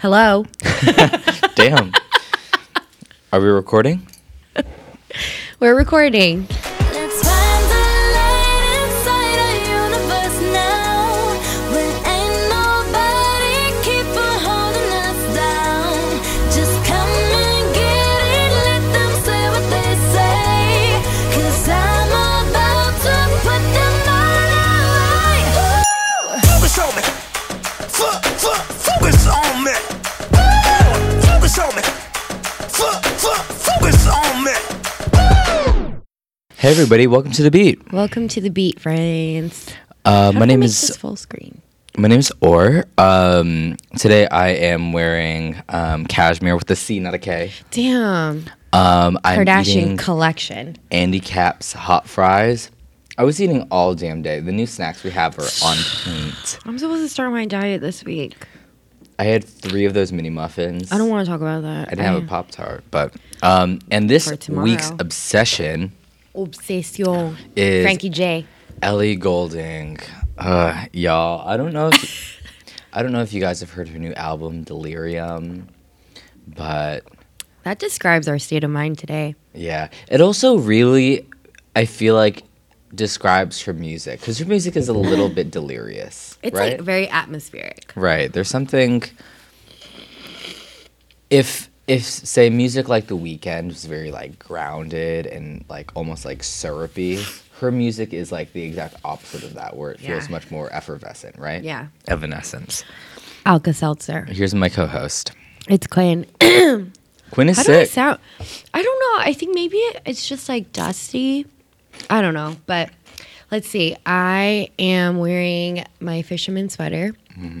Hello. Damn. Are we recording? We're recording. Hey everybody, welcome to the beat. Welcome to the beat, friends. Uh, my name is this full screen. my name is Or. Um, today I am wearing um, cashmere with a C, not a K. Damn. Um, I'm Kardashian collection. Andy Capp's hot fries. I was eating all damn day. The new snacks we have are on point. I'm supposed to start my diet this week. I had three of those mini muffins. I don't want to talk about that. I didn't have a pop tart, but um, and this For tomorrow. week's obsession Obsession. is Frankie J. Ellie Goulding. Uh, y'all, I don't know if I don't know if you guys have heard her new album Delirium, but That describes our state of mind today. yeah, it also really I feel like describes her music because her music is a little bit delirious, It's right? like very atmospheric. Right. There's something. If if say music like The Weeknd was very like grounded and like almost like syrupy, her music is like the exact opposite of that, where it feels much more effervescent, right? Yeah. Evanescence. Alka Seltzer. Here's my co-host. It's Quinn. Quinn is How do I sound? I don't know. I think maybe it's just like dusty. I don't know. But let's see. I am wearing my fisherman sweater. Mm-hmm.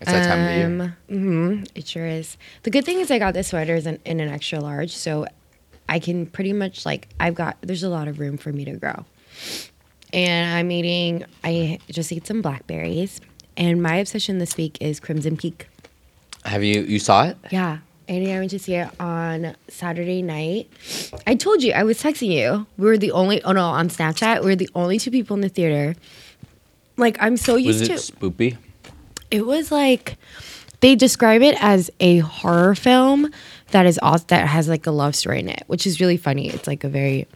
It's that time of year. hmm it sure is. The good thing is I got this sweater in, in an extra large, so I can pretty much like I've got. There's a lot of room for me to grow. And I'm eating. I just ate some blackberries, and my obsession this week is Crimson Peak. Have you you saw it? Yeah. Andy and I went to see it on Saturday night. I told you, I was texting you. We were the only, oh no, on Snapchat, we were the only two people in the theater. Like, I'm so used to Was it to spoopy? It was like they describe it as a horror film that is also that has like a love story in it, which is really funny. It's like a very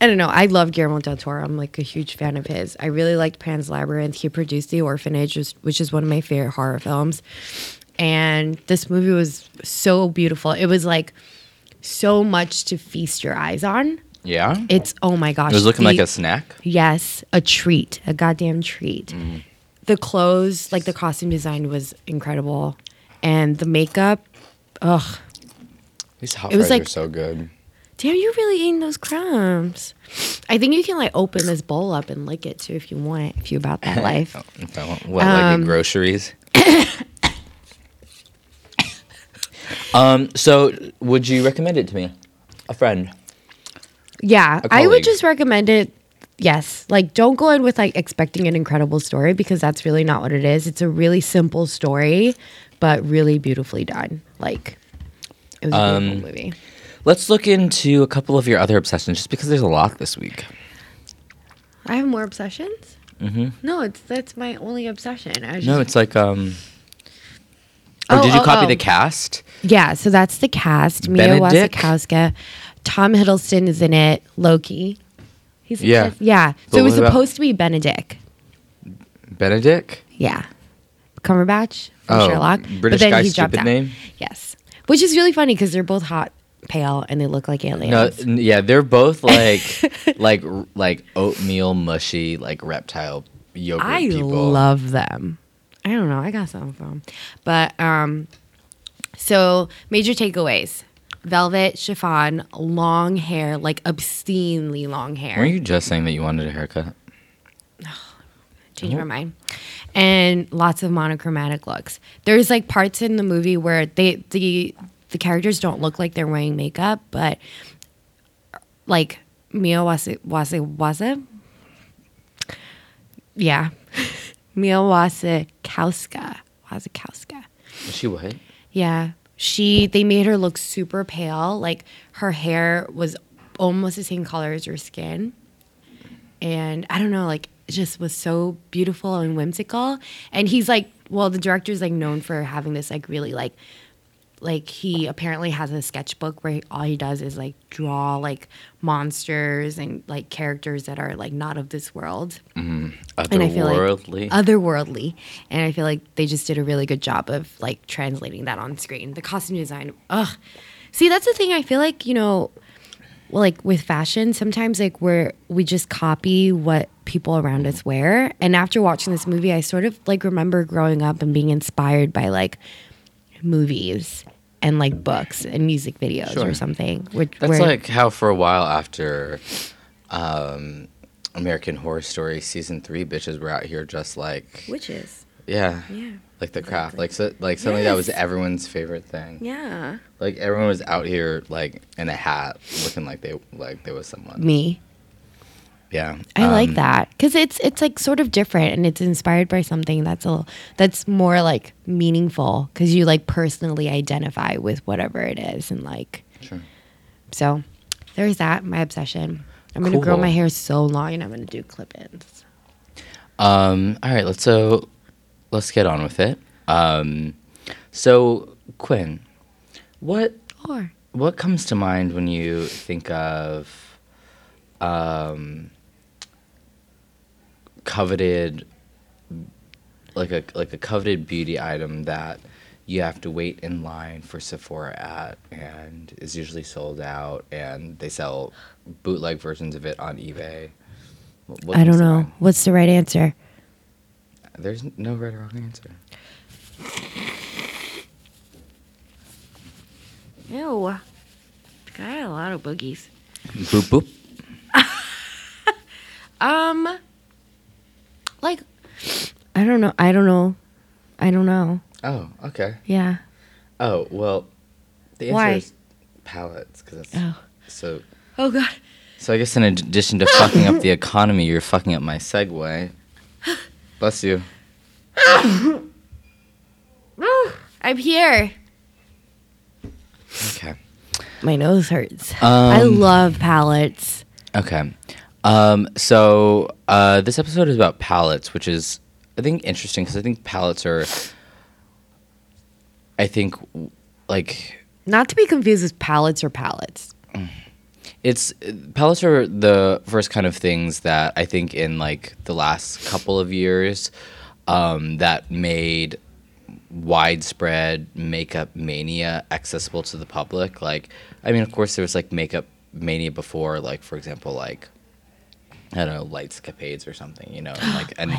I don't know. I love Guillermo del Toro. I'm like a huge fan of his. I really liked Pan's Labyrinth. He produced The Orphanage, which- which is one of my favorite horror films. And this movie was so beautiful. It was like so much to feast your eyes on. Yeah. It's oh my gosh. It was looking like a snack. Yes, a treat, a goddamn treat. Mm-hmm. The clothes, like the costume design was incredible. And the makeup, ugh. These hot It was fries are so good. Damn, you're really eating those crumbs. I think you can like open this bowl up and lick it too if you want if you about that life. If I want- What like Um, at groceries? um. So, would you recommend it to me? A friend. Yeah, I would just recommend it. Yes, like don't go in with like expecting an incredible story because that's really not what it is. It's a really simple story, but really beautifully done. Like it was a Um, beautiful movie. Let's look into a couple of your other obsessions, just because there's a lot this week. I have more obsessions. Mm-hmm. No, it's that's my only obsession. I was No, it's like um. Oh, Oh, did you oh, copy oh. the cast? yeah. So that's the cast. Mia Wasikowska, Tom Hiddleston is in it. Loki. He's Yeah. yeah. So But it was supposed to be Benedict. Benedict. Yeah. Cumberbatch from Oh, Sherlock. British guy, stupid name? Yes. Which is really funny because they're both hot, pale, and they look like aliens. No, yeah, they're both like like like oatmeal mushy like reptile yogurt I people. love them. I don't know. I got some from 'em. But um so major takeaways. Velvet, chiffon, long hair, like obscenely long hair. Weren't you just saying that you wanted a haircut? Change my mind. And lots of monochromatic looks. There's like parts in the movie where they the the characters don't look like they're wearing makeup, but like Mia Wasi Wasi Wasa. Yeah. Mia Wasikowska. Wasikowska. Was she white? Yeah. She they made her look super pale. Like her hair was almost the same color as her skin. And I don't know, like just was so beautiful and whimsical. And he's like, well, the director's like known for having this like really like like he apparently has a sketchbook where he, all he does is like draw like monsters and like characters that are like not of this world mm-hmm. and I feel Otherworldly. like otherworldly, and I feel like they just did a really good job of like translating that on screen. The costume design, ugh. See, that's the thing. I feel like you know, well, like with fashion, sometimes like we're we just copy what people around us wear. And after watching this movie, I sort of like remember growing up and being inspired by like movies and like books and music videos Sure. or something. Which That's where, like how for a while after um, American Horror Story season three, bitches were out here just like witches. yeah, Yeah. like the craft, like so, like something that was everyone's favorite thing. Yeah. Like everyone was out here like in a hat, looking like they like there was someone. Me. Yeah, I like Um, that because it's it's like sort of different and it's inspired by something that's a little, that's more like meaningful because you like personally identify with whatever it is and like Sure. so there's that my obsession. I'm gonna grow my hair so long and I'm gonna do clip-ins. Um, all right, let's so let's get on with it. Um, so Quinn, what Or what comes to mind when you think of um, coveted like a like a coveted beauty item that you have to wait in line for Sephora at and is usually sold out and they sell bootleg versions of it on eBay. What- what I don't know mind? what's the right answer. There's no right or wrong answer. Ew, I had a lot of boogies. Boop boop. Um, like I don't know. I don't know. I don't know. Oh, okay. Yeah. Oh well, the answer Why? is palettes because it's Oh. so. Oh God. So I guess in addition to fucking up the economy, you're fucking up my segue. Bless you. I'm here. Okay. My nose hurts. I Um, love palettes. Okay. Um, so uh, this episode is about palettes, which is I think interesting because I think palettes are. I think like Not to be confused with palettes or palettes. it's palettes are the first kind of things that I think in like the last couple of years um, that made widespread makeup mania accessible to the public. Like, I mean, of course, there was like makeup mania before, like for example, like I don't know, Lightscapades or something, you know, and like and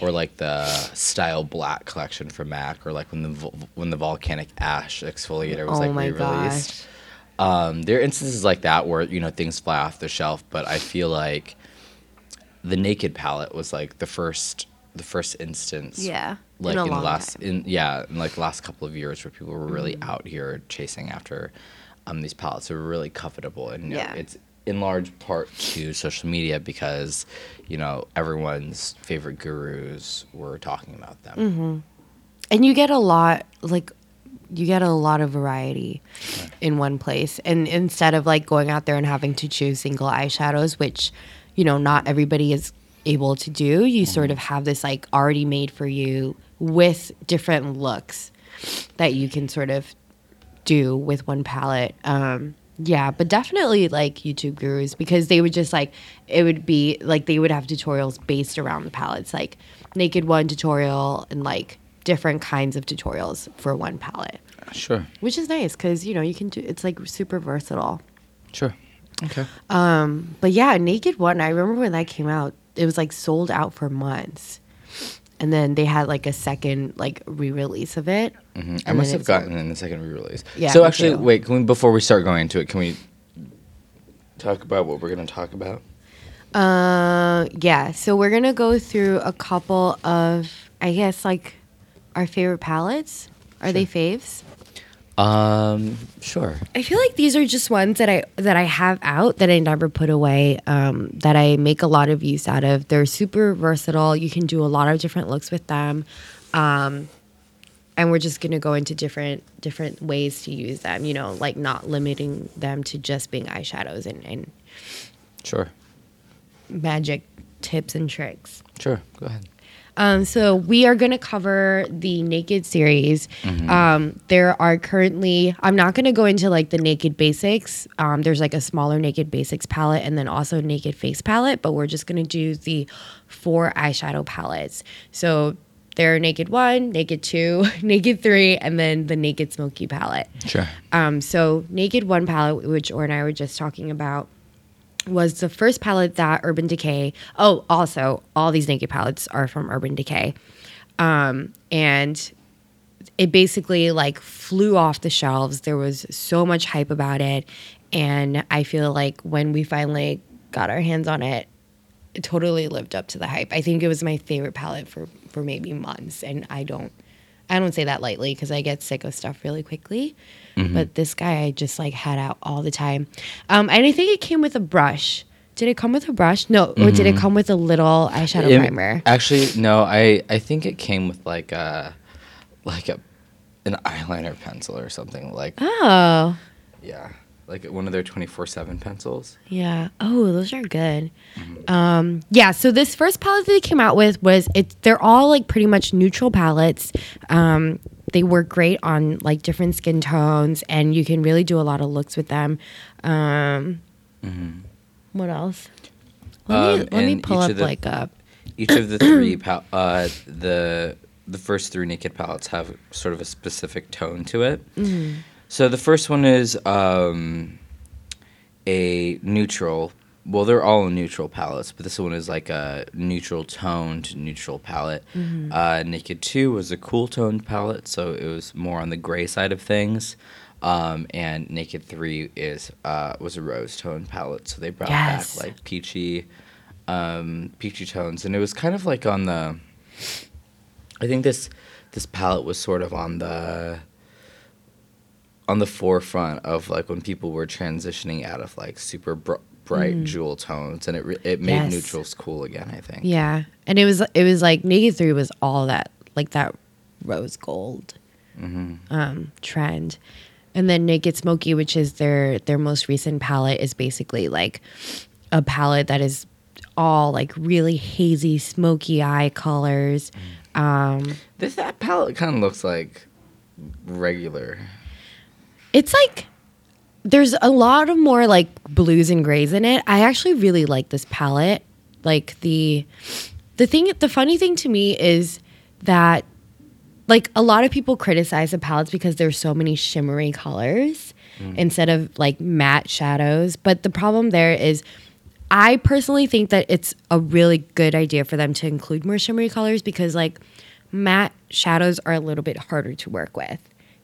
or like the Style Black collection for Mac, or like when the when the volcanic ash exfoliator was Oh like my re-released. Um, there are instances like that where you know things fly off the shelf, but I feel like the Naked palette was like the first the first instance. Yeah, in Like a in, the last time. in yeah in like the last couple of years where people were really Mm. out here chasing after um, these palettes were really covetable and Yeah. it's in large part to social media because you know everyone's favorite gurus were talking about them. Mm-hmm. And you get a lot, like, you get a lot of variety in one place. And instead of like going out there and having to choose single eyeshadows, which, you know, not everybody is able to do, you sort of have this like already made for you with different looks that you can sort of do with one palette. Um, yeah, but definitely like YouTube gurus because they would just like it would be like they would have tutorials based around the palettes, like naked one tutorial and like different kinds of tutorials for one palette, Sure, which is nice because you know you can do it's like super versatile. sure, okay. Um, but yeah, naked one, I remember when that came out, it was like sold out for months. And then they had like a second like re-release of it. I And must have gotten in the second re-release. Yeah, So actually, wait. Can we before we start going into it, can we talk about what we're going to talk about? Uh, yeah. So we're gonna go through a couple of, I guess, like our favorite palettes. Are they faves? Um, sure. I feel like these are just ones that I that I have out that I never put away. Um, that I make a lot of use out of. They're super versatile. You can do a lot of different looks with them. Um, and we're just gonna go into different different ways to use them. You know, like not limiting them to just being eyeshadows and, and Sure. magic tips and tricks. Sure, go ahead. Um, so we are going to cover the Naked series. Um, there are currently, I'm not going to go into like the Naked Basics. Um, there's like a smaller Naked Basics palette and then also Naked Face palette, but we're just going to do the four eyeshadow palettes. So there are Naked One, Naked Two, Naked Three, and then the Naked Smoky palette. Sure. Um, so Naked One palette, which Or and I were just talking about, was the first palette that Urban Decay. Oh, also all these Naked palettes are from Urban Decay, um, and it basically like flew off the shelves. There was so much hype about it, and I feel like when we finally got our hands on it, it totally lived up to the hype. I think it was my favorite palette for for maybe months, and I don't I don't say that lightly because I get sick of stuff really quickly. But this guy I just like had out all the time, um, and I think it came with a brush. Did it come with a brush? No, or did it come with a little eyeshadow It- primer? Actually, no. I I think it came with like a like a an eyeliner pencil or something. Like Oh, yeah, like one of their twenty four seven pencils. Yeah. Oh, those are good. Um, yeah. So this first palette that they came out with was it. They're all like pretty much neutral palettes. Um, they work great on like different skin tones, and you can really do a lot of looks with them. Um, What else? Let me Um, let me pull up the- like a. Each of the three pal- uh the the first three naked palettes have sort of a specific tone to it. So the first one is um, a neutral. Well, they're all neutral palettes, but this one is like a neutral toned neutral palette. Uh, Naked Two was a cool toned palette, so it was more on the gray side of things. Um, and Naked Three is uh, was a rose toned palette, so they brought Yes. back like peachy, um, peachy tones, and it was kind of like on the. I think this this palette was sort of on the on the forefront of like when people were transitioning out of like super br- bright jewel tones, and it re- it made Yes. neutrals cool again. I think. Yeah, and it was it was like Naked Three was all that like that rose gold um, trend, and then Naked Smoky, which is their their most recent palette, is basically like a palette that is all like really hazy, smoky eye colors. Um, This that palette kind of looks like regular. It's like there's a lot of more like blues and grays in it. I actually really like this palette. Like the the thing the funny thing to me is that like a lot of people criticize the palettes because there's so many shimmery colors mm. instead of like matte shadows, but the problem there is I personally think that it's a really good idea for them to include more shimmery colors because like matte shadows are a little bit harder to work with.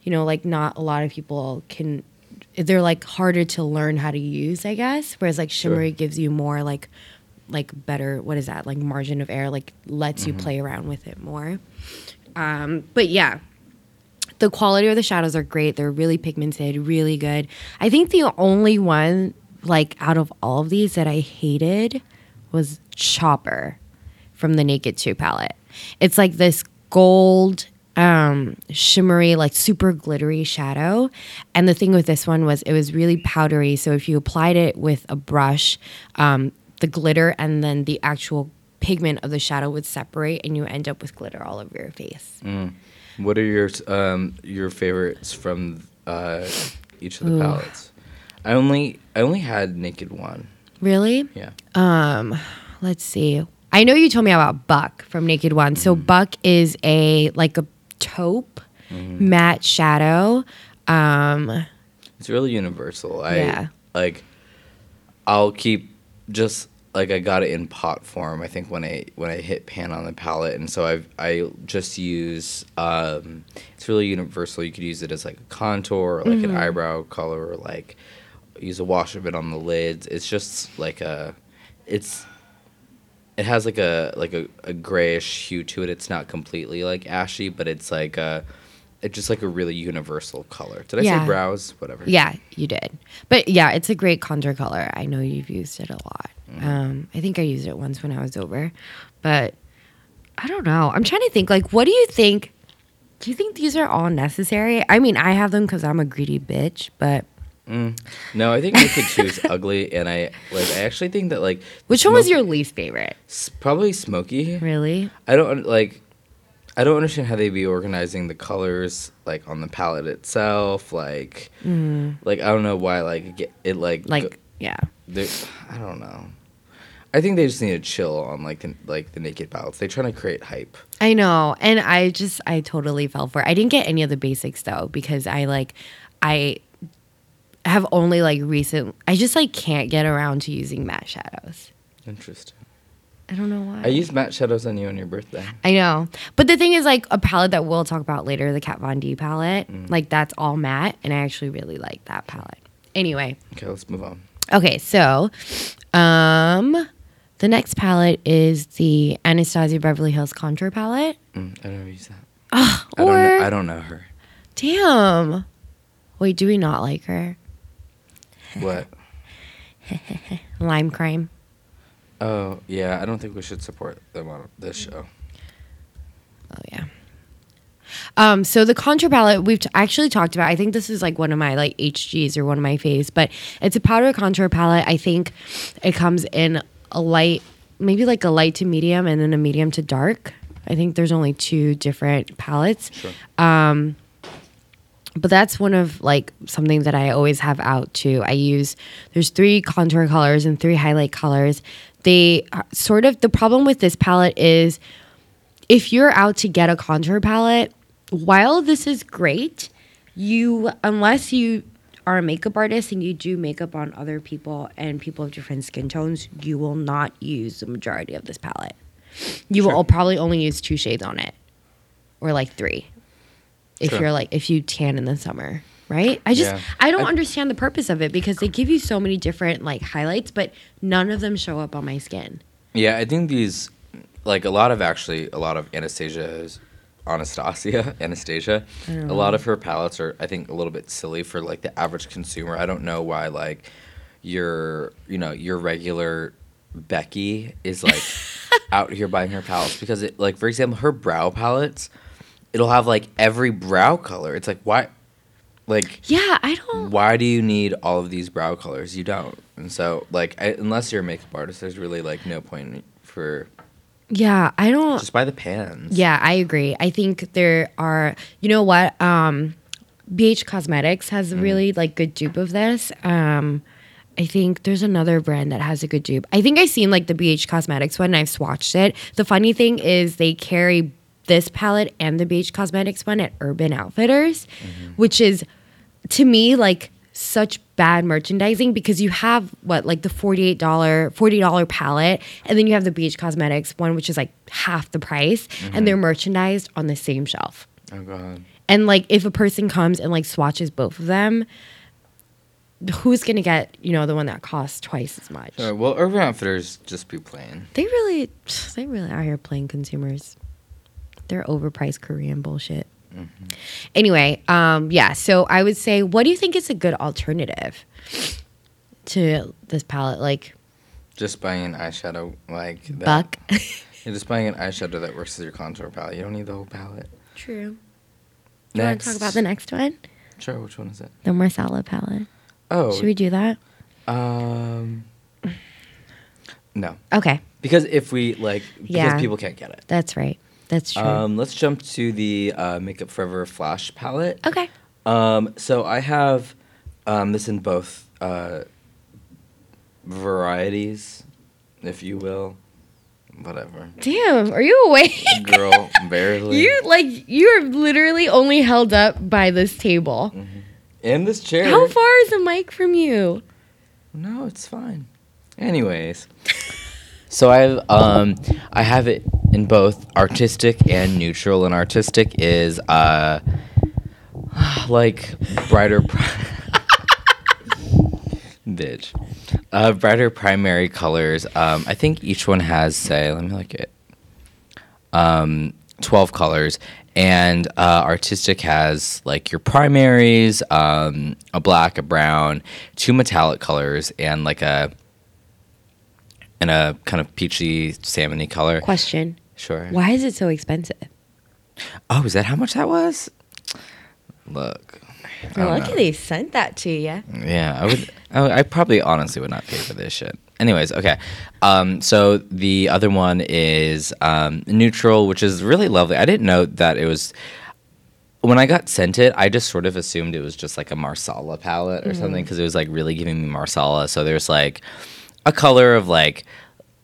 You know, like not a lot of people can they're like harder to learn how to use, I guess. Whereas like shimmery gives you more like like better what is that? Like margin of error, like lets you play around with it more. Um, but yeah, the quality of the shadows are great. They're really pigmented, really good. I think the only one like out of all of these that I hated was Chopper from the Naked 2 palette. It's like this gold um shimmery like super glittery shadow and the thing with this one was it was really powdery so if you applied it with a brush um the glitter and then the actual pigment of the shadow would separate and you end up with glitter all over your face What are your um your favorites from uh each of the Ooh. palettes? I only I only had naked one. really Yeah. Um, let's see. I know you told me about Buck from Naked One. So Buck is a like a taupe matte shadow. Um, It's really universal. I Yeah. like I'll keep just like I got it in pot form. I think when I when I hit pan on the palette, and so I I just use um, it's really universal. You could use it as like a contour, or like an eyebrow color, or like use a wash of it on the lids. It's just like a it's it has like a like a, a grayish hue to it. It's not completely like ashy, but it's like a it's just like a really universal color. Did I Yeah. say brows? Whatever. yeah, you did. But yeah, it's a great contour color. I know you've used it a lot. Um, I think I used it once when I was over, but I don't know. I'm trying to think. Like, what do you think? Do you think these are all necessary? I mean, I have them because I'm a greedy bitch, but No, I think Wicked could choose ugly, and I like. I actually think that like Which one was your least favorite? s- probably Smoky. Really? I don't like. I don't understand how they'd be organizing the colors like on the palette itself. Like, like I don't know why like it, it like Mm. Like, go- yeah. I don't know. I think they just need to chill on like the like the naked palettes. They're trying to create hype. I know. And I just, I totally fell for it. I didn't get any of the basics though, because I like, I have only like recent, I just like can't get around to using matte shadows. Interesting. I don't know why. I used matte shadows on you on your birthday. I know. But the thing is, like, a palette that we'll talk about later, the Kat Von D palette, Mm. like, that's all matte. And I actually really like that palette. Anyway, Okay, let's move on. okay, so um, the next palette is the Anastasia Beverly Hills Contour palette. Mm, I never use that. I Or, don't know. I don't know her. damn. Wait, do we not like her? What? Lime Crime. Oh yeah, I don't think we should support them on this show. Oh yeah. Um, so the contour palette we've t- actually talked about. I think this is like one of my like HGs or one of my faves, but it's a powder contour palette. I think it comes in a light, maybe like a light to medium, and then a medium to dark. I think there's only two different palettes. Sure. But that's one of like something that I always have out too. I use there's three contour colors and three highlight colors. They are sort of the problem with this palette is if you're out to get a contour palette, while this is great, you unless you are a makeup artist and you do makeup on other people and people of different skin tones, you will not use the majority of this palette. You Sure. will probably only use two shades on it, or like three if Sure. you're like if you tan in the summer right i just Yeah. i don't I- understand the purpose of it because they give you so many different like highlights but none of them show up on my skin Yeah, I think these, like a lot of actually, a lot of Anastasia's, Anastasia, Anastasia, a lot of her palettes are, I think, a little bit silly for like the average consumer. I don't know why, like, your, you know, your regular Becky is like out here buying her palettes because it, like, for example, her brow palettes, it'll have like every brow color. It's like, why, like, yeah i don't why do you need all of these brow colors? You don't. And so, like, I, unless you're a makeup artist, there's really like no point for yeah i don't just buy the pans. yeah i agree i think there are you know what um bh cosmetics has a really like good dupe of this um I think there's another brand that has a good dupe. I think I've seen like the BH Cosmetics one and I've swatched it. The funny thing is they carry this palette and the BH Cosmetics one at Urban Outfitters, which is to me like such bad merchandising because you have what like the $48 $40 palette and then you have the BH Cosmetics one which is like half the price and they're merchandised on the same shelf. Oh god. And like if a person comes and like swatches both of them, who's gonna get, you know, the one that costs twice as much? Sure, well, Urban Outfitters just be playing They really they really are here playing consumers. They're overpriced Korean bullshit. Anyway, um, yeah, so I would say what do you think is a good alternative to this palette? Like Just buying an eyeshadow like that. Buck? You're just buying an eyeshadow that works as your contour palette. You don't need the whole palette. True. Do you want to talk about the next one? Sure. Which one is it? The Marsala palette. Oh. Should we do that? Um. No, Okay. because if we like, because Yeah. people can't get it. That's right. That's true. Um, let's jump to the uh, Makeup Forever Flash palette. okay. Um, so I have um, this in both uh, varieties, if you will. Whatever. Damn, are you awake? Girl, barely. You like you're literally only held up by this table. in this chair. How far is the mic from you? No, it's fine. Anyways. So I have um I have it in both artistic and neutral and artistic is uh like brighter bitch. Uh brighter primary colors. Um I think each one has say let me look at um 12 colors and uh, artistic has like your primaries um, a black a brown two metallic colors and like a and a kind of peachy salmony color Question. Sure Why is it so expensive? oh is that how much that was look. You're lucky know. they sent that to you. Yeah, I would. I, I probably honestly would not pay for this shit. Anyways, okay. Um, so the other one is um, neutral, which is really lovely. I didn't know that it was. When I got sent it, I just sort of assumed it was just like a Marsala palette or something because it was like really giving me Marsala. So there's like a color of like,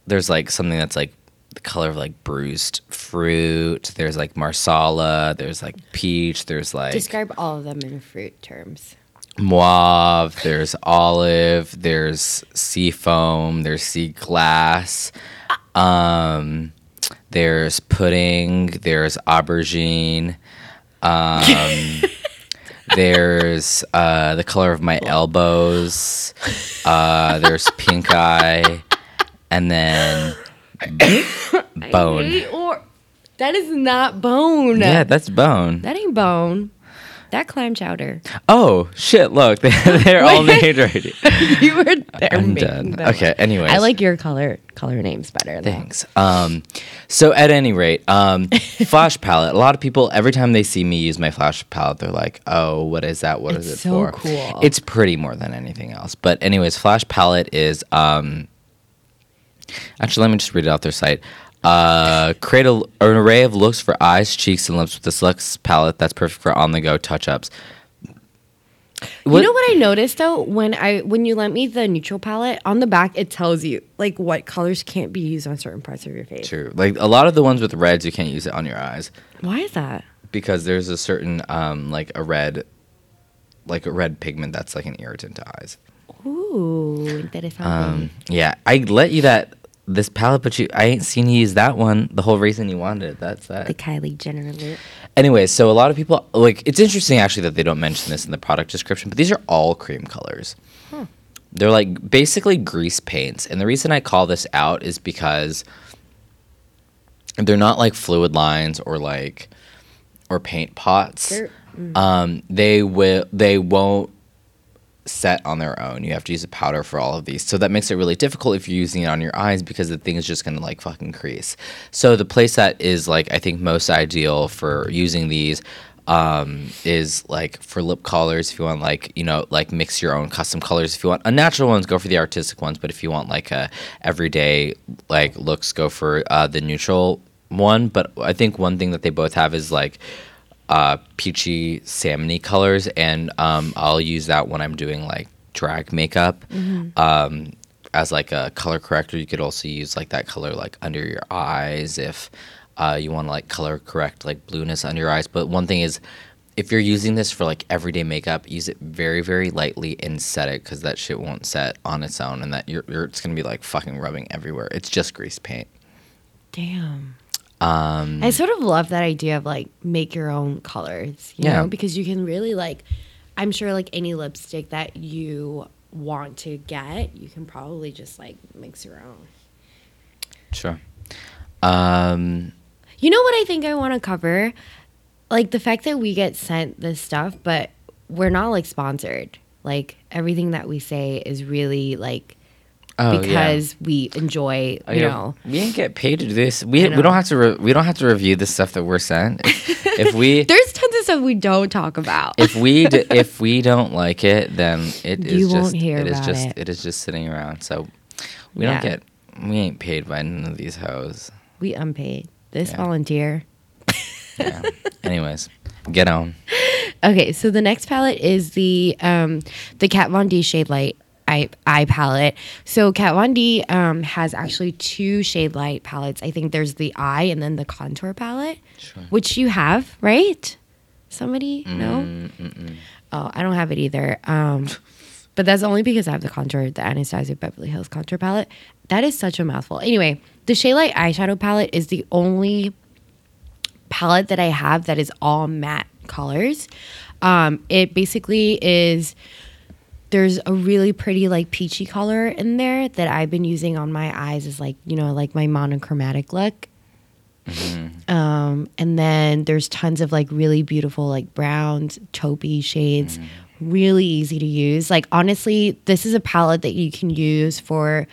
there's like something that's like the color of like bruised fruit. There's like Marsala. There's like peach. There's like Describe all of them in fruit terms. mauve, there's olive, there's sea foam, there's sea glass, um, there's pudding, there's aubergine, um, there's uh, the color of my elbows, uh, there's pink eye, and then bone. Or that is not bone. Yeah, that's bone. that ain't bone. That clam chowder. Oh shit! Look, they're all made already. you were there. I'm done. Okay. Anyways, I like your color color names better. Thanks. Um, so at any rate, um, flash palette. A lot of people every time they see me use my flash palette, they're like, "Oh, what is that? What is It's it so for?" cool. It's pretty more than anything else. But anyways, flash palette is. Um, actually, let me just read it off their site. Uh, create a, an array of looks for eyes, cheeks, and lips with this Lux palette that's perfect for on-the-go touch-ups. You know what I noticed though when I when you lent me the neutral palette on the back it tells you like what colors can't be used on certain parts of your face. True. Like a lot of the ones with reds, you can't use it on your eyes. Why is that? because there's a certain um like a red like a red pigment that's like an irritant to eyes. Ooh, interesante. Um yeah, I let you that this palette but you I ain't seen you use that one. The whole reason you wanted it. That's that. the. Kylie Jenner look. Anyway, so a lot of people like it's interesting actually that they don't mention this in the product description, but these are all cream colors. They're like basically grease paints. And the reason I call this out is because they're not like fluid lines or like or paint pots. They're- Um, they will they won't set on their own. You have to use a powder for all of these. So that makes it really difficult if you're using it on your eyes because the thing is just gonna like fucking crease. So the place that is like I think most ideal for using these um is like for lip colors if you want like you know like mix your own custom colors if you want unnatural ones go for the artistic ones but if you want like a everyday like looks go for uh the neutral one but i think one thing that they both have is like uh, peachy salmony colors, and um, I'll use that when I'm doing like drag makeup. Um, as like a color corrector, you could also use like that color like under your eyes if uh, you want to like color correct like blueness under your eyes. But one thing is, if you're using this for like everyday makeup, use it very very lightly and set it because that shit won't set on its own, and that you're, you're it's gonna be like fucking rubbing everywhere. It's just grease paint. Damn. Um, I sort of love that idea of like make your own colors, you Yeah. know, because you can really like I'm sure like any lipstick that you want to get, you can probably just like mix your own. sure. Um, You know what I think I want to cover? Like the fact that we get sent this stuff, but we're not like sponsored. Like everything that we say is really like oh, yeah. because we enjoy, Oh, you yeah, know. we didn't get paid to do this. We we don't have to re- we don't have to review the stuff that we're sent. If, if we There's tons of stuff we don't talk about. if we d- if we don't like it, then it is You just won't hear it is just it. it is just sitting around. So we Yeah. don't get we ain't paid by none of these hoes. we unpaid. This Yeah. volunteer. Yeah. Anyways, get on. Okay, so the next palette is the um the Kat Von D Shade Light eye, eye palette. So Kat Von D um has actually two shade light palettes. I think there's the eye and then the contour palette, Sure. which you have, right? Somebody? No? Mm, Oh, I don't have it either. Um but that's only because I have the contour, the Anastasia Beverly Hills contour palette. That is such a mouthful. Anyway, the Shade Light eyeshadow palette is the only palette that I have that is all matte colors. Um, it basically is there's a really pretty like peachy color in there that I've been using on my eyes as like, you know, like my monochromatic look. Um, and then there's tons of like really beautiful like browns, taupey shades, really easy to use. Like honestly, this is a palette that you can use for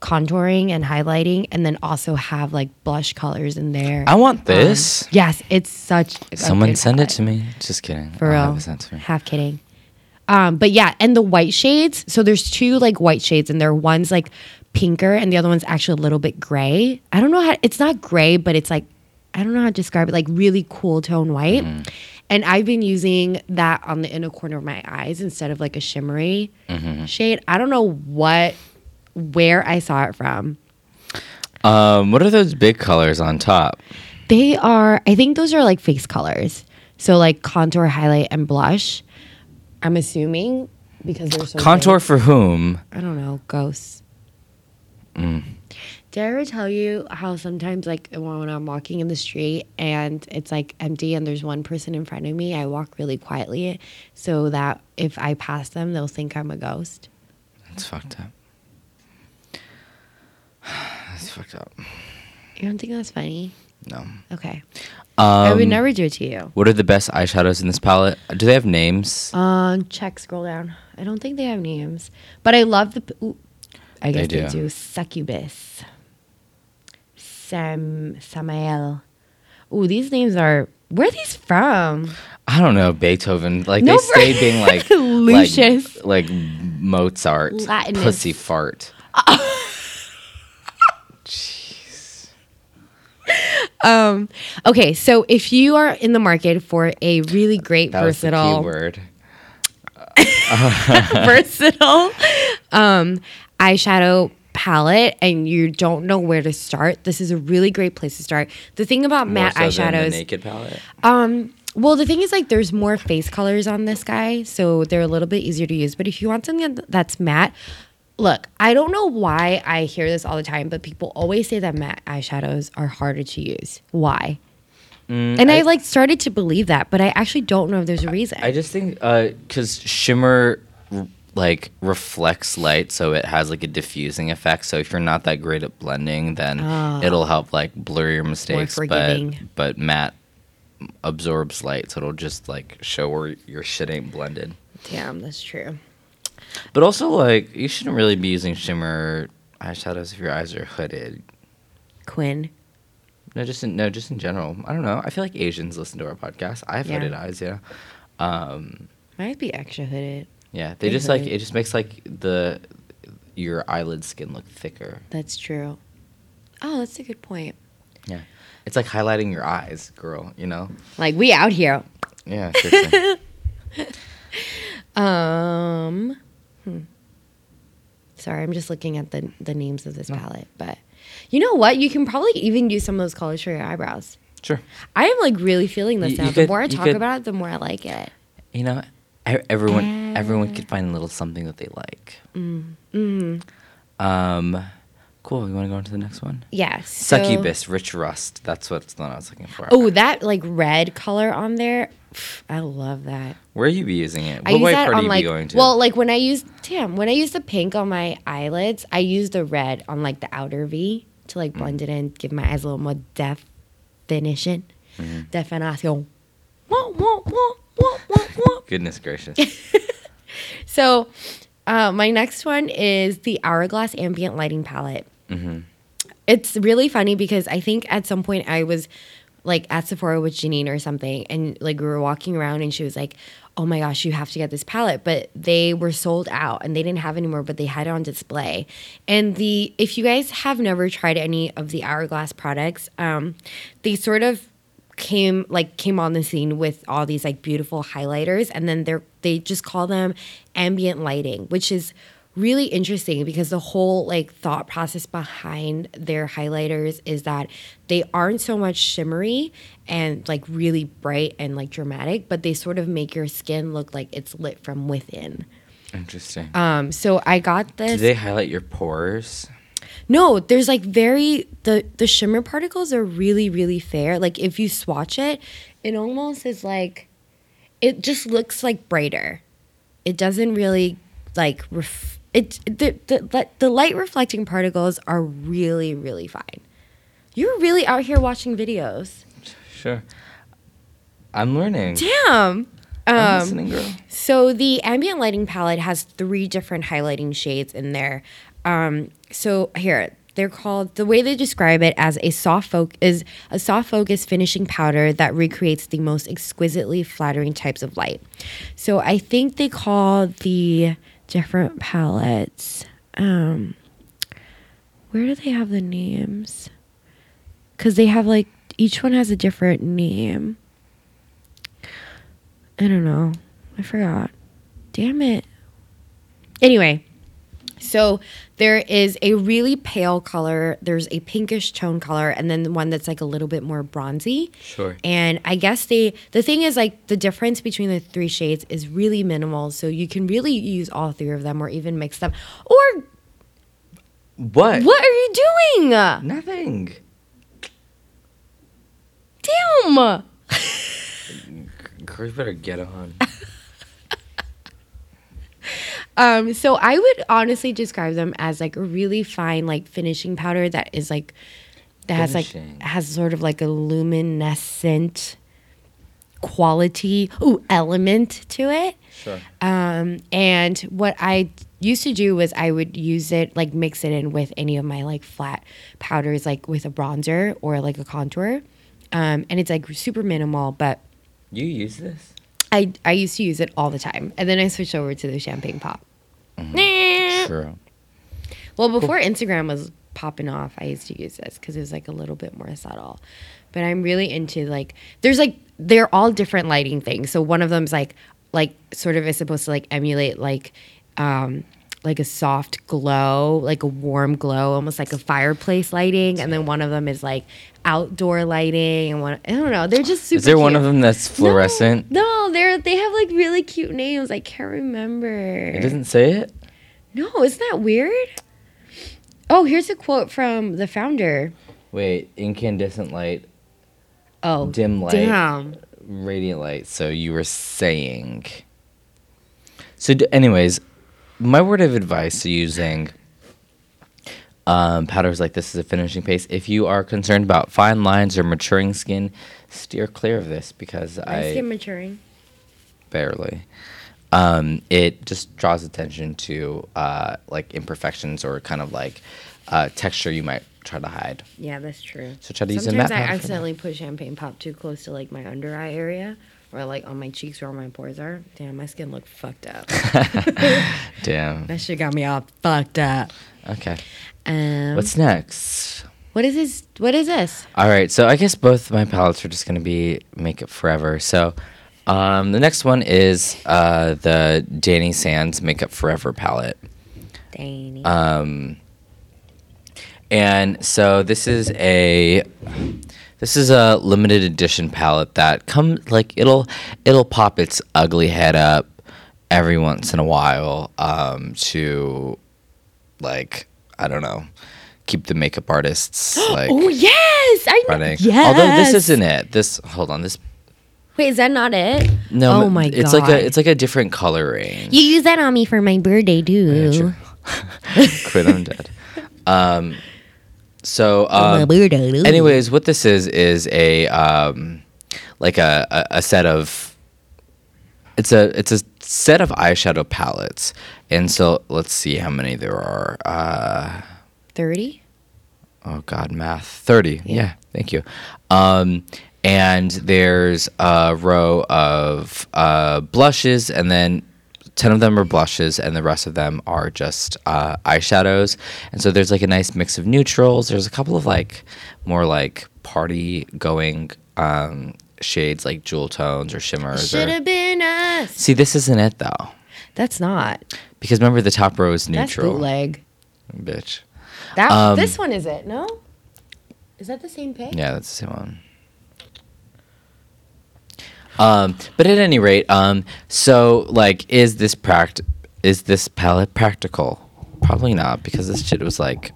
contouring and highlighting, and then also have like blush colors in there. I want this. Um, yes, it's such. a Someone send it to me. Just kidding. For I'll real. have to me. Half kidding. Um, but yeah, and the white shades. So there's two like white shades, and there one's like pinker, and the other one's actually a little bit gray. I don't know how. It's not gray, but it's like I don't know how to describe it. Like really cool tone white. Mm-hmm. And I've been using that on the inner corner of my eyes instead of like a shimmery Mm-hmm. shade. I don't know what, where I saw it from. Um, what are those big colors on top? They are, I think those are like face colors. So like contour, highlight, and blush. I'm assuming because they're so Contour big. for whom? I don't know, ghosts. Mm. Did I ever tell you how sometimes like when I'm walking in the street and it's like empty and there's one person in front of me, I walk really quietly so that if I pass them, they'll think I'm a ghost. That's fucked up. That's fucked up. You don't think that's funny? No. Okay. I would Um, never do it to you. What are the best eyeshadows in this palette? Do they have names? Um, check, scroll down. I don't think they have names, but I love the. Ooh, I guess they, do. do. Succubus, Sam, Samael. Ooh, these names are. Where are these from? I don't know. Beethoven. Like No, they stayed being like Lucius. like, like Mozart, Latinist. pussy fart. Um, okay, so if you are in the market for a really great That versatile word. versatile um, eyeshadow palette and you don't know where to start, this is a really great place to start. The thing about matte so eyeshadows, naked palette. um, well, the thing is like there's more face colors on this guy, so they're a little bit easier to use. But if you want something that's matte, look, I don't know why I hear this all the time, but people always say that matte eyeshadows are harder to use. Why? Mm, and I, I- like started to believe that, but I actually don't know if there's a reason. I just think uh, because shimmer like reflects light, so it has like a diffusing effect. So if you're not that great at blending, then ah. it'll help like blur your mistakes. But but matte absorbs light, so it'll just like show where your shit ain't blended. Damn, that's true. But also like you shouldn't really be using shimmer eyeshadows if your eyes are hooded. Quinn. No, just in, no, just in general. I don't know. I feel like Asians listen to our podcast. I have Yeah. hooded eyes. Yeah. Um, Might be extra hooded. Yeah, they Big just like it just makes like the your eyelid skin look thicker. That's true. Oh, that's a good point. Yeah. It's like highlighting your eyes, girl, you know? Like we out here. Yeah. Um, hmm. sorry, I'm just looking at the the names of this palette. But you know what? You can probably even use some of those colors for your eyebrows. sure. I am like really feeling this You- now. you the could- more I talk could- about it, the more I like it. You know, everyone everyone could find a little something that they like. Mm. Um cool, you want to go on to the next one? Yes. so- Succubus, Rich Rust. That's what's the one I was looking for. Oh, that like red color on there. pff, I love that. Where you be using it? I What use white that on you like be going to? well, like when I use damn when I use the pink on my eyelids, I use the red on like the outer V to like Mm. blend it in, give my eyes a little more definition. Mm-hmm. Definition. Wah, wah, wah, wah, wah, wah. Goodness gracious. So, uh, my next one is the Hourglass Ambient Lighting Palette. Mm-hmm. It's really funny because I think at some point I was like at Sephora with Janine or something, and like we were walking around, and she was like, "Oh my gosh, you have to get this palette!" But they were sold out, and they didn't have any more, but they had it on display. And the if you guys have never tried any of the Hourglass products, um, they sort of came like came on the scene with all these like beautiful highlighters and then they're they just call them ambient lighting which is really interesting because the whole like thought process behind their highlighters is that they aren't so much shimmery and like really bright and like dramatic but they sort of make your skin look like it's lit from within Interesting. um so i got this. Do they highlight your pores? no, there's like very the the shimmer particles are really really fair. Like if you swatch it, it almost is like it just looks like brighter. It doesn't really like ref- it the, the the light reflecting particles are really really fine. You're really out here watching videos. Sure. I'm learning. Damn. I'm Um, listening, girl. So the ambient lighting palette has three different highlighting shades in there. Um, so here they're called the way they describe it as a soft focus is a soft focus finishing powder that recreates the most exquisitely flattering types of light. So I think they call the different palettes. Um, where do they have the names? Because they have like each one has a different name. I don't know. I forgot. Damn it. Anyway, so there is a really pale color, there's a pinkish tone color, and then the one that's like a little bit more bronzy. Sure. And I guess they the thing is like the difference between the three shades is really minimal, so you can really use all three of them or even mix them. Or What? what are you doing? Nothing. Damn. Girls better get on. Um, so I would honestly describe them as like a really fine like finishing powder that is like that has like has sort of like a luminescent quality, ooh, element to it. Sure. Um, and what I used to do was I would use it like mix it in with any of my like flat powders, like with a bronzer or like a contour. Um, and it's like super minimal, but You use this? I I used to use it all the time, and then I switched over to the champagne pop. Nah. True. Well, before Instagram was popping off, I used to use this because it was like a little bit more subtle. But I'm really into like there's like they're all different lighting things. So one of them's like like sort of is supposed to like emulate like um like a soft glow, like a warm glow, almost like a fireplace lighting, and then one of them is like outdoor lighting, and one I don't know. They're just super. Is there one of them that's fluorescent? No, no, they're they have like really cute names. I can't remember. It doesn't say it? No, isn't that weird? Oh, here's a quote from the founder. Wait, incandescent light, Oh, dim light, Damn. radiant light. So you were saying. So, d- anyways, my word of advice to using um, powders like this is a finishing paste, if you are concerned about fine lines or maturing skin, steer clear of this because My I skin maturing. barely. Um, it just draws attention to uh, like imperfections or kind of like uh, texture you might try to hide. Yeah, that's true. So try to use a Sometimes matte I powder for that. accidentally put champagne pop too close to like my under eye area, or like on my cheeks where all my pores are. Damn, my skin looked fucked up. Damn. that shit got me all fucked up. Okay. Um, What's next? what is this? What is this? All right. So I guess both my palettes are just going to be Makeup Forever. So um, the next one is uh, the Dany Sanz Makeup Forever palette. Danny. Um, and so this is a this is a limited edition palette that come like it'll it'll pop its ugly head up every once in a while um, to like I don't know keep the makeup artists like oh yes, I know. running. Yes. Although this isn't it. This hold on this Wait, is that not it? no Oh my it's god. like a it's like a different color range. you use that on me for my birthday. Yeah. Quit I'm dead. Um, so um, anyways, what this is is a um, like a, a, a set of it's a it's a set of eyeshadow palettes, and so let's see how many there are. Uh, thirty. oh God, math thirty. Yeah, thank you. Um, and there's a row of uh, blushes, and then ten of them are blushes, and the rest of them are just uh, eyeshadows. And so there's like a nice mix of neutrals. There's a couple of like more like party going um, shades, like jewel tones or shimmers. Should Or... have been us. See, this isn't it though, That's not. because remember the top row is That's neutral. bootleg. Bitch. That Um, this one is it? No. Is that the same pic? Yeah, that's the same one. Um, but at any rate, um, so like, is this pract? Is this palette practical? Probably not, because this shit was like.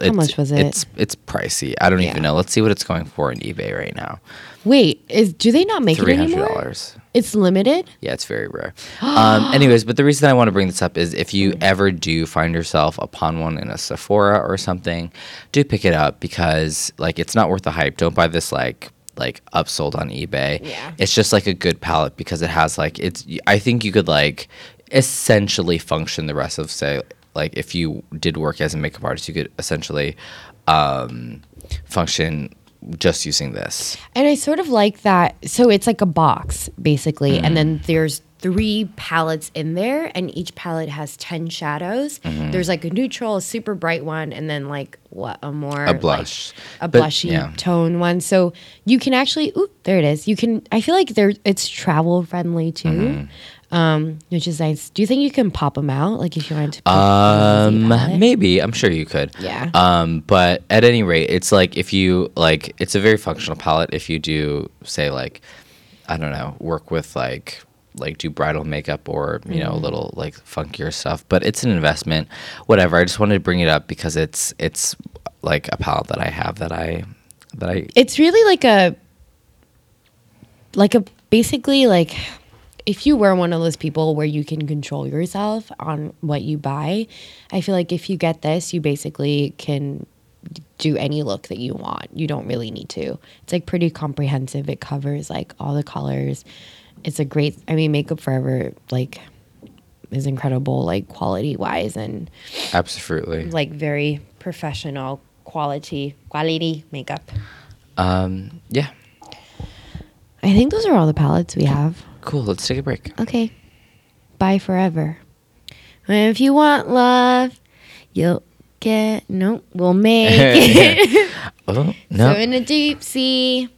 it's- much was it? It's it's pricey. I don't Yeah. even know. Let's see what it's going for on eBay right now. Wait, is do they not make it Three hundred anymore? dollars. It's limited. Yeah, it's very rare. um, anyways, but the reason I want to bring this up is if you ever do find yourself upon one in a Sephora or something, do pick it up because like it's not worth the hype. Don't buy this like like upsold on eBay. Yeah. It's just like a good palette because it has like it's I think you could like essentially function the rest of say like if you did work as a makeup artist, you could essentially um, function just using this. And I sort of like that. So it's like a box, basically. And Mm-hmm. then there's three palettes in there, and each palette has 10 shadows. Mm-hmm. There's like a neutral, a super bright one, and then like what, a more A like, blush. a But, blushy yeah. tone one. So you can actually, ooh, there it is. You can, I feel like there, it's travel friendly too. Mm-hmm. Um, which is nice. Do you think you can pop them out? Like if you wanted to Um, maybe I'm sure you could. Yeah. Um, but at any rate, it's like if you like, it's a very functional palette. If you do say like, I don't know, work with like like do bridal makeup or you know a little like funkier stuff. But it's an investment. Whatever. I just wanted to bring it up because it's it's like a palette that I have that I that I it's really like a like a basically like if you were one of those people where you can control yourself on what you buy i feel like if you get this you basically can do any look that you want you don't really need to it's like pretty comprehensive it covers like all the colors it's a great i mean makeup forever like is incredible like quality wise and absolutely. like very professional quality quality makeup Um, yeah. I think those are all the palettes we have. Cool. Let's take a break. Okay. Bye forever. And if you want love, you'll get no, we'll make it. Oh no. So in a deep sea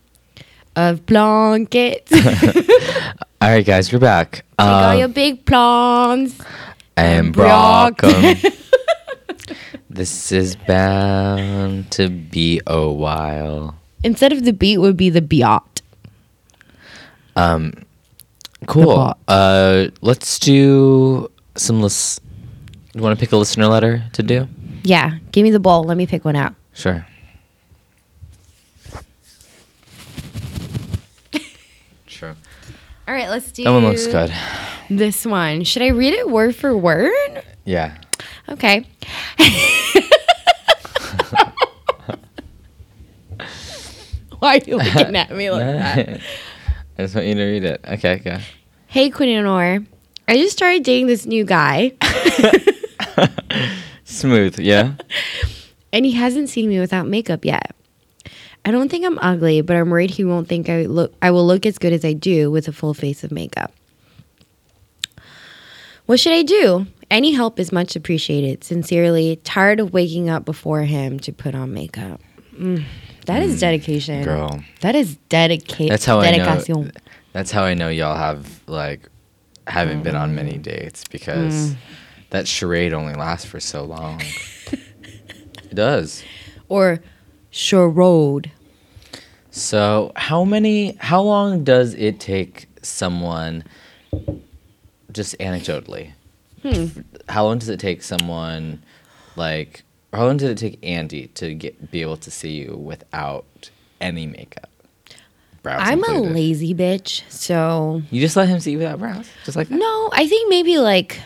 of blankets, All right, guys, we're back. take all Um, your big plans. and Brock. This is bound to be a while. Instead of the beat would be the biot. Um, cool. Uh, let's do some lis- You want to pick a listener letter to do? Yeah, give me the ball. Let me pick one out. Sure. All right, let's do That one looks good. This one. Should I read it word for word? Yeah. Okay. Why are you looking at me like that? I just want you to read it. Okay, go. Hey, Queen Honor. I just started dating this new guy, Smooth, yeah? and he hasn't seen me without makeup yet. I don't think I'm ugly, but I'm worried he won't think I look. I will look as good as I do with a full face of makeup. What should I do? Any help is much appreciated. Sincerely, tired of waking up before him to put on makeup. Mm, that is dedication, Girl. That is dedication. That's how I know. That's how I know y'all have like haven't been on many dates Mm. because that charade only lasts for so long. it does. or charade. So how many? How long does it take someone? Just anecdotally, Hmm. how long does it take someone like? How long did it take Andy to get be able to see you without any makeup? Brows I'm a lazy bitch, so You just let him see you without brows, just like that. no, I think maybe like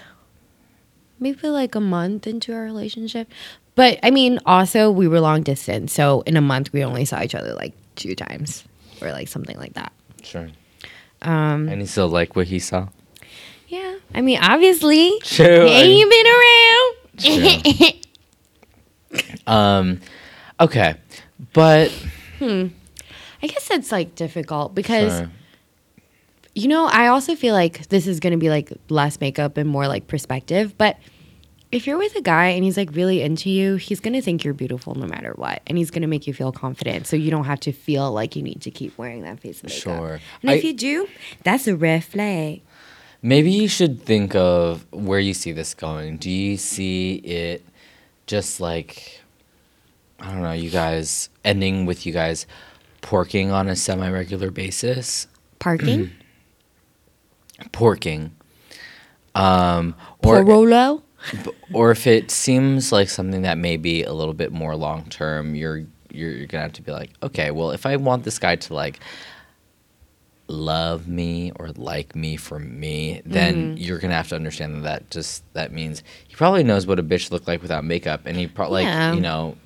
maybe like a month into our relationship. But I mean, also we were long distance, so in a month we only saw each other like two times or like something like that. Sure. Um, And he still like what he saw. yeah, I mean, obviously, True. he ain't been around. Um, okay, but hmm. I guess that's like difficult because Sure. you know, I also feel like this is going to be like less makeup and more like perspective. But if you're with a guy and he's like really into you, he's to think you're beautiful no matter what. And he's to make you feel confident. So you don't have to feel like you need to keep wearing that face makeup. Sure. And if you do, that's a red flag. maybe you should think of where you see this going. Do you see it just like I don't know, you guys ending with you guys porking on a semi-regular basis? Parking? Porking. Um, or Porolo? Or if it seems like something that may be a little bit more long term, you're, you're you're gonna have to be like, okay, well, if I want this guy to like love me or like me for me, then mm-hmm. you're gonna have to understand that that just that means he probably knows what a bitch looked like without makeup, and he probably Yeah. like you know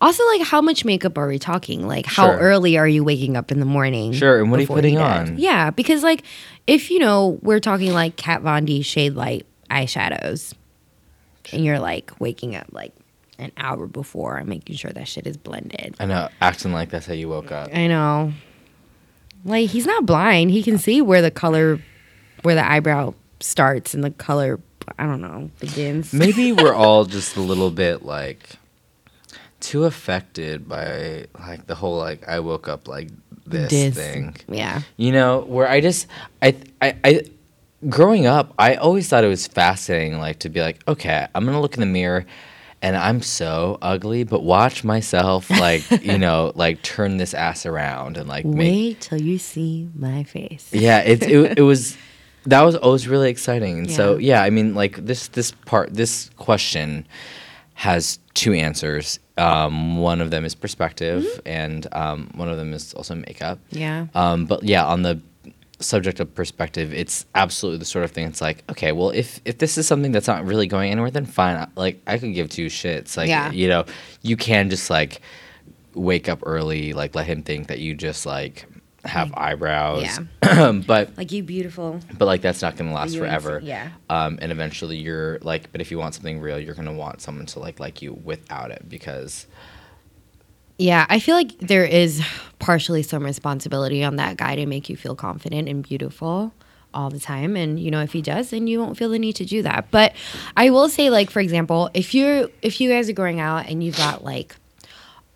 Also, like, how much makeup are we talking? Like, how Sure. early are you waking up in the morning? Sure, and what are you putting this? on? Yeah, because like, if you know, we're talking like Kat Von D shade light eyeshadows, and you're like waking up like an hour before and making sure that shit is blended. I know, acting like that's how you woke up. I know. Like he's not blind. He can see where the color, where the eyebrow starts and the color. I don't know begins. Maybe we're all just a little bit like too affected by like the whole like I woke up like this, This. thing. Yeah. You know, where I just I I I growing up, I always thought it was fascinating like to be like, okay, I'm going to look in the mirror and I'm so ugly, but watch myself like, you know, like turn this ass around and like make Wait till you see my face. yeah, it, it it was that was always really exciting. And so Yeah. yeah, I mean like this this part this question has two answers. Um, one of them is perspective, Mm-hmm. and um, one of them is also makeup. Yeah. Um, but yeah, on the subject of perspective, it's absolutely the sort of thing. It's like, okay, well, if if this is something that's not really going anywhere, then fine. I- Like I could give two shits. Like Yeah. you know, you can just like wake up early, like let him think that you just like have eyebrows. Yeah. but Like you beautiful. but like that's not gonna last You forever. yeah. Um, and eventually you're like, but if you want something real, you're gonna want someone to like like you without it because Yeah, I feel like there is partially some responsibility on that guy to make you feel confident and beautiful all the time. And you know, if he does, then you won't feel the need to do that. But I will say, like for example, if you're if you guys are going out and you've got like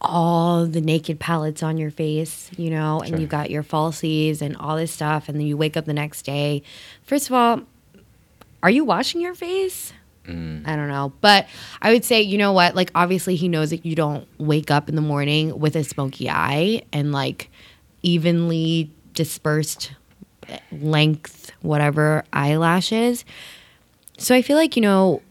all the naked palettes on your face, you know, and Sure. you've got your falsies and all this stuff, and then you wake up the next day. First of all, are you washing your face? Mm. I don't know. But I would say, you know what? Like, obviously, he knows that you don't wake up in the morning with a smoky eye and like evenly dispersed length, whatever eyelashes. So I feel like, you know,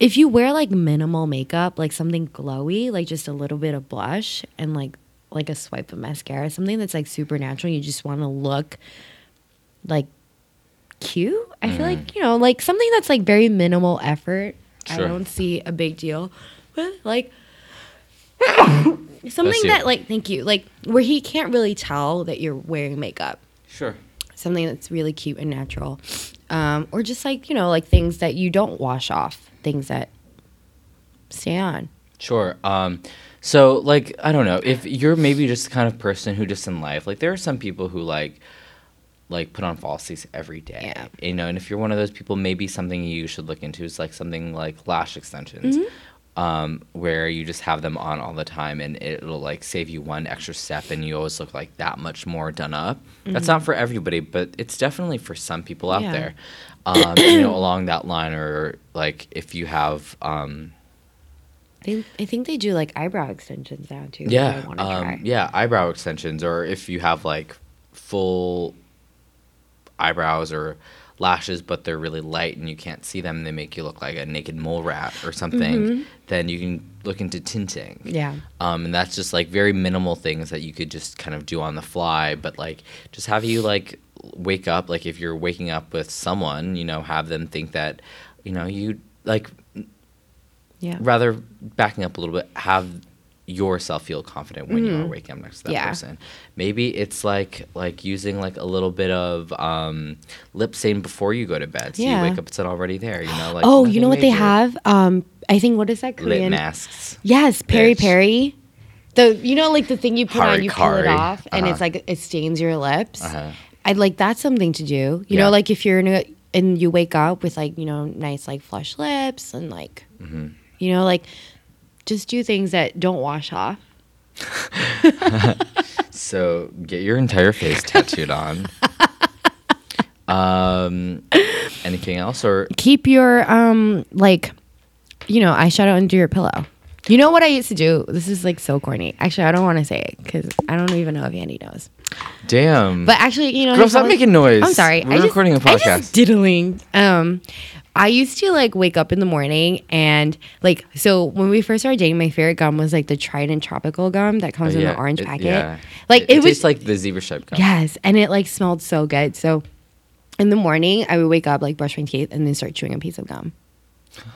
if you wear like minimal makeup, like something glowy, like just a little bit of blush and like like a swipe of mascara, something that's like super natural, you just want to look like cute. I feel like, you know, like something that's like very minimal effort. I don't see a big deal. But like something that like thank you, like where he can't really tell that you're wearing makeup. sure. Something that's really cute and natural. Um, or just like, you know, like things that you don't wash off, things that stay on. Sure. Um, so like I don't know if you're maybe just the kind of person who just in life like there are some people who like like put on falsies every day. Yeah. You know, and if you're one of those people, maybe something you should look into is like something like lash extensions. Um, where you just have them on all the time and it'll like save you one extra step and you always look like that much more done up. That's not for everybody, but it's definitely for some people out Yeah. there. Um, you know, along that line or like if you have um, They, I think they do like eyebrow extensions now too. Yeah, um, yeah, eyebrow extensions, or if you have like full eyebrows or lashes, but they're really light and you can't see them, they make you look like a naked mole rat or something. Then you can look into tinting. Mm-hmm. Yeah. Um, and that's just like very minimal things that you could just kind of do on the fly, but like just have you like wake up, like if you're waking up with someone, you know, have them think that, you know, you like Yeah. rather backing up a little bit, have yourself feel confident when you are waking up next to that. Yeah. person. Maybe it's like like using like a little bit of um, lip stain before you go to bed, so Yeah. you wake up it's already there. You know, like oh, you know what nothing they have? Um, I think what is that Lip Korean? masks. Yes, peri peri. The you know like the thing you put on, you pull it Harikari. off, and it's Uh-huh. like it stains your lips. Uh-huh. I'd like that's something to do. You Yeah. know, like if you're in a and you wake up with like you know nice like flush lips and like Mm-hmm. you know like just do things that don't wash off. So get your entire face tattooed on. Um, anything else or Keep your um like you know eyeshadow under your pillow. You know what I used to do? This is like so corny. Actually, I don't want to say it because I don't even know if Andy knows. damn? But actually, you know, Girl, stop making noise. I'm sorry. We're I just- recording a I just podcast. diddling. Um, I used to like wake up in the morning and like so when we first started dating, my favorite gum was like the Trident tropical gum that comes in the orange Oh, it- packet. yeah. Like it, it, was tastes like the zebra stripe gum. yes, and it like smelled so good. So in the morning, I would wake up, like brush my teeth, and then start chewing a piece of gum.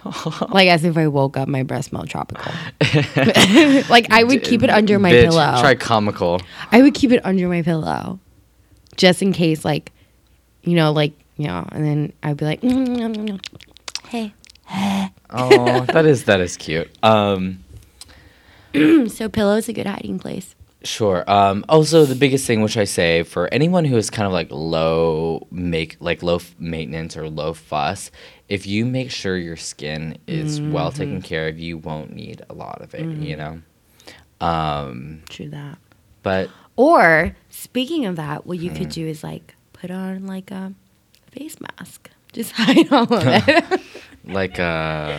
like as if I woke up, my breath smelled tropical. like I would keep it under my Bitch, pillow. Try comical. I would keep it under my pillow, just in case, like, you know, like know, and then I'd be like, hey. Oh, that is that is cute. Um, So pillow is a good hiding place. Sure. Um, also, the biggest thing which I say for anyone who is kind of like low make like low f- maintenance or low fuss, if you make sure your skin is well taken care of, you won't need a lot of it. You know. Um, True that. but Or speaking of that, what you Hmm. could do is like put on like a face mask. Just hide all of it. like uh,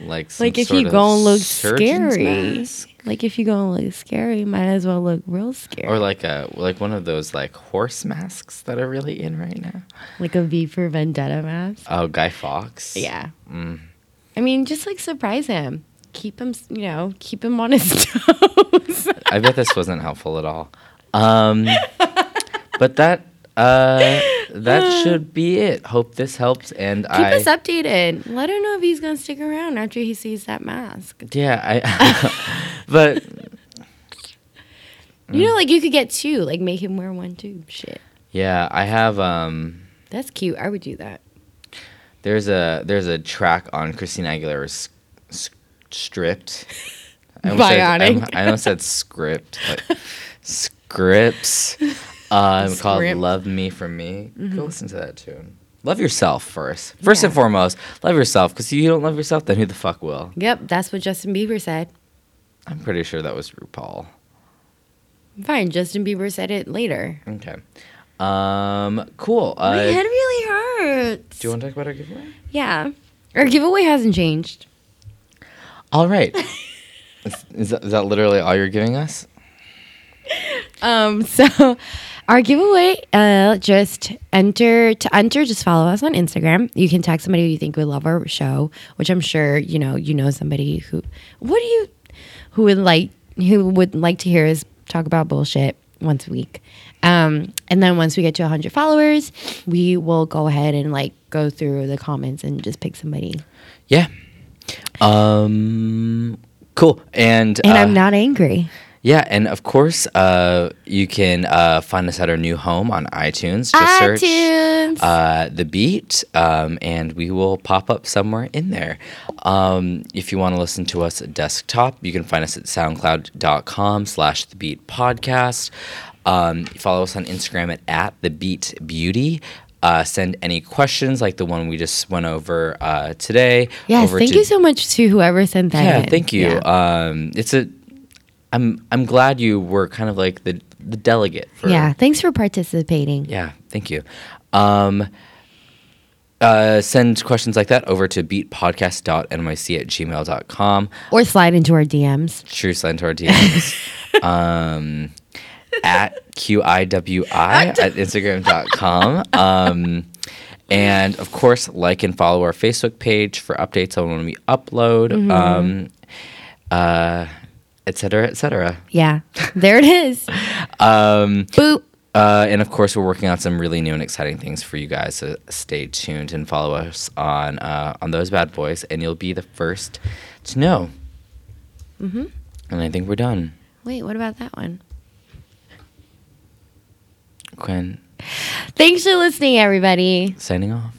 like some like if sort you go and look scary. mask? Like if you go and look scary, might as well look real scary. or like a like one of those like horse masks that are really in right now. like a V for Vendetta mask. Oh, Guy Fawkes. Yeah. Mm. I mean, just like surprise him. Keep him, you know, keep him on his toes. I bet this wasn't helpful at all. Um, but that uh, that should be it. Hope this helps. And Keep I us updated. Let him know if he's gonna stick around after he sees that mask. yeah I but You know, like you could get two. Like make him wear one too. Shit, yeah I have um that's cute. I would do that. there's a there's a track on Christina Aguilera's s- stripped. I almost said- Bionic. I almost said script like scripts. Um, called Script. "Love Me for Me." Go listen to that tune. Love yourself first. First and foremost, love yourself. Because if you don't love yourself, then who the fuck will? Yep, that's what Justin Bieber said. I'm pretty sure that was RuPaul. Fine, Justin Bieber said it later. Okay. Um. Cool. Uh, My head really hurts. do you want to talk about our giveaway? yeah, our giveaway hasn't changed. All right. is, is, that, is that literally all you're giving us? Um, so our giveaway, uh, just enter to enter. Just follow us on Instagram. You can tag somebody who you think would love our show, which I'm sure you know. You know somebody who. What do you? Who would like? Who would like to hear us talk about bullshit once a week? Um, and then once we get to 100 followers, we will go ahead and like go through the comments and just pick somebody. Yeah. Um. Cool. And And uh, I'm not angry. Yeah, and of course, uh, you can uh, find us at our new home on iTunes. Just search iTunes. uh, the beat, um, and we will pop up somewhere in there. Um, if you want to listen to us at desktop, you can find us at soundcloud.com slash the beat podcast. Um, follow us on Instagram at, at the beat beauty. Uh, send any questions like the one we just went over uh, today. yes, over thank to- you so much to whoever sent that. yeah, in. thank you. Yeah. Um, it's a. I'm I'm glad you were kind of like the the delegate for. yeah, thanks for participating. Yeah. Thank you. Um, uh, send questions like that over to beatpodcast.nyc at gmail.com. Or slide into our DMs. True slide into our DMs. um, at QIWI at Instagram.com. Um, and of course, like and follow our Facebook page for updates on when we upload, um, uh, et cetera, et cetera. Yeah, there it is. Um, Boop. uh, and of course, we're working on some really new and exciting things for you guys. So stay tuned and follow us on uh, on those bad boys, and you'll be the first to know. Mm-hmm. And I think we're done. Wait, what about that one? Quinn, Thanks for listening, everybody. signing off.